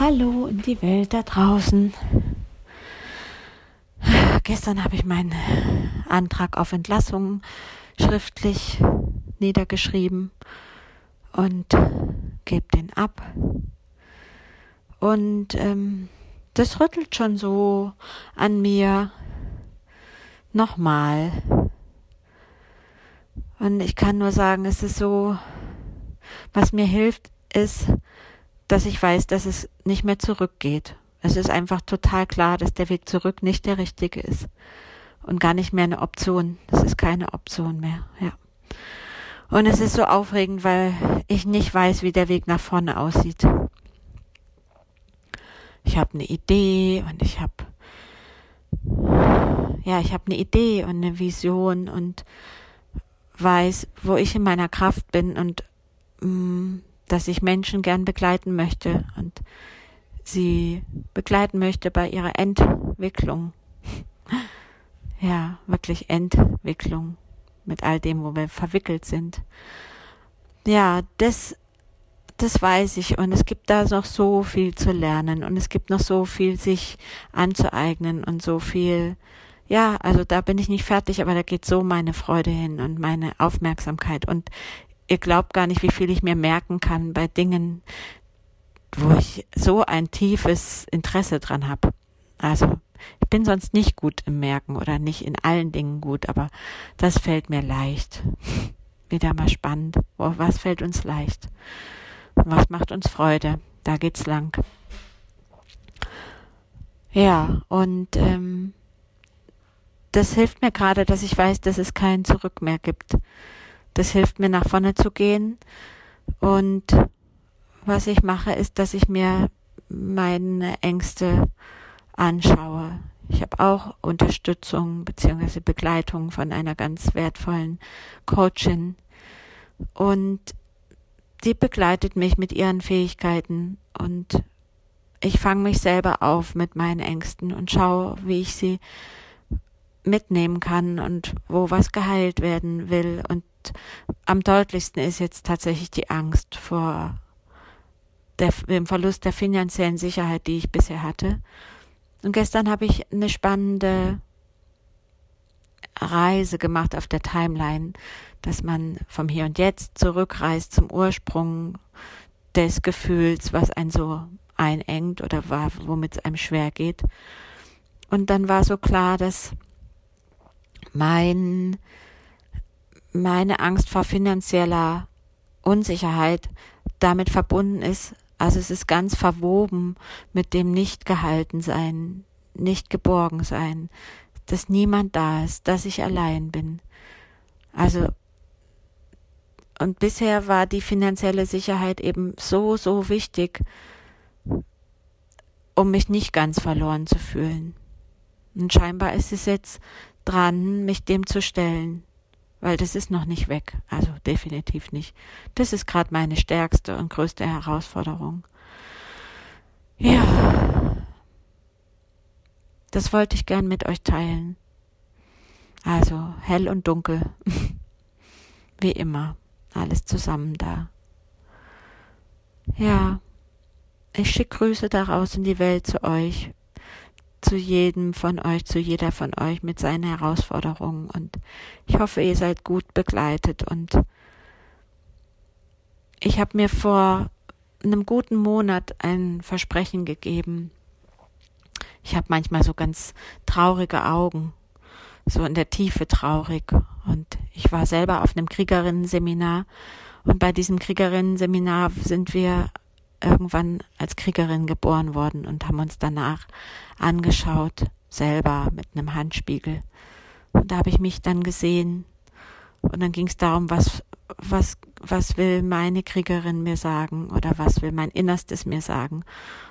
Hallo in die Welt da draußen. Gestern habe ich meinen Antrag auf Entlassung schriftlich niedergeschrieben und gebe den ab. Und ähm, das rüttelt schon so an mir nochmal. Und ich kann nur sagen, es ist so, was mir hilft, ist, dass ich weiß, dass es nicht mehr zurückgeht. Es ist einfach total klar, dass der Weg zurück nicht der richtige ist und gar nicht mehr eine Option. Das ist keine Option mehr, ja. Und es ist so aufregend, weil ich nicht weiß, wie der Weg nach vorne aussieht. Ich habe eine Idee und ich habe ja, ich habe eine Idee und eine Vision und weiß, wo ich in meiner Kraft bin und mh, mm, dass ich Menschen gern begleiten möchte und sie begleiten möchte bei ihrer Entwicklung. Ja, wirklich Entwicklung mit all dem, wo wir verwickelt sind. Ja, das, das weiß ich und es gibt da noch so viel zu lernen und es gibt noch so viel sich anzueignen und so viel, ja, also da bin ich nicht fertig, aber da geht so meine Freude hin und meine Aufmerksamkeit und ihr glaubt gar nicht, wie viel ich mir merken kann bei Dingen, wo ich so ein tiefes Interesse dran habe. Also ich bin sonst nicht gut im Merken oder nicht in allen Dingen gut, aber das fällt mir leicht. Wieder mal spannend. Was fällt uns leicht? Was macht uns Freude? Da geht's lang. Ja, und ähm, das hilft mir gerade, dass ich weiß, dass es kein Zurück mehr gibt. Das hilft mir nach vorne zu gehen. Und was ich mache, ist, dass ich mir meine Ängste anschaue. Ich habe auch Unterstützung bzw. Begleitung von einer ganz wertvollen Coachin und die begleitet mich mit ihren Fähigkeiten und ich fange mich selber auf mit meinen Ängsten und schaue, wie ich sie mitnehmen kann und wo was geheilt werden will am deutlichsten ist jetzt tatsächlich die Angst vor der, dem Verlust der finanziellen Sicherheit, die ich bisher hatte. Und gestern habe ich eine spannende Reise gemacht auf der Timeline, dass man vom Hier und Jetzt zurückreist zum Ursprung des Gefühls, was einen so einengt oder war, womit es einem schwer geht. Und dann war so klar, dass mein meine Angst vor finanzieller Unsicherheit damit verbunden ist. Also es ist ganz verwoben mit dem nicht gehalten sein, nicht geborgen sein, dass niemand da ist, dass ich allein bin. Also und bisher war die finanzielle Sicherheit eben so, so wichtig, um mich nicht ganz verloren zu fühlen. Und scheinbar ist es jetzt dran, mich dem zu stellen weil das ist noch nicht weg. Also definitiv nicht. Das ist gerade meine stärkste und größte Herausforderung. Ja. Das wollte ich gern mit euch teilen. Also hell und dunkel. Wie immer. Alles zusammen da. Ja. Ich schicke Grüße daraus in die Welt zu euch zu jedem von euch, zu jeder von euch mit seinen Herausforderungen. Und ich hoffe, ihr seid gut begleitet. Und ich habe mir vor einem guten Monat ein Versprechen gegeben. Ich habe manchmal so ganz traurige Augen, so in der Tiefe traurig. Und ich war selber auf einem Kriegerinnen-Seminar. Und bei diesem Kriegerinnen-Seminar sind wir irgendwann als Kriegerin geboren worden und haben uns danach angeschaut, selber mit einem Handspiegel. Und da habe ich mich dann gesehen. Und dann ging es darum, was, was, was will meine Kriegerin mir sagen oder was will mein Innerstes mir sagen.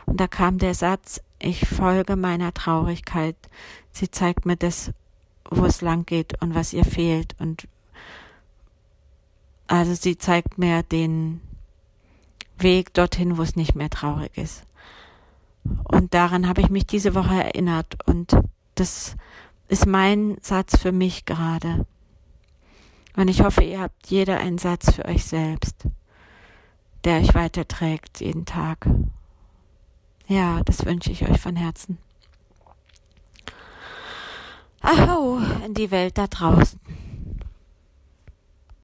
Und da kam der Satz, ich folge meiner Traurigkeit. Sie zeigt mir das, wo es lang geht und was ihr fehlt. Und also sie zeigt mir den, Weg dorthin, wo es nicht mehr traurig ist. Und daran habe ich mich diese Woche erinnert und das ist mein Satz für mich gerade. Und ich hoffe, ihr habt jeder einen Satz für euch selbst, der euch weiterträgt jeden Tag. Ja, das wünsche ich euch von Herzen. Aho, in die Welt da draußen.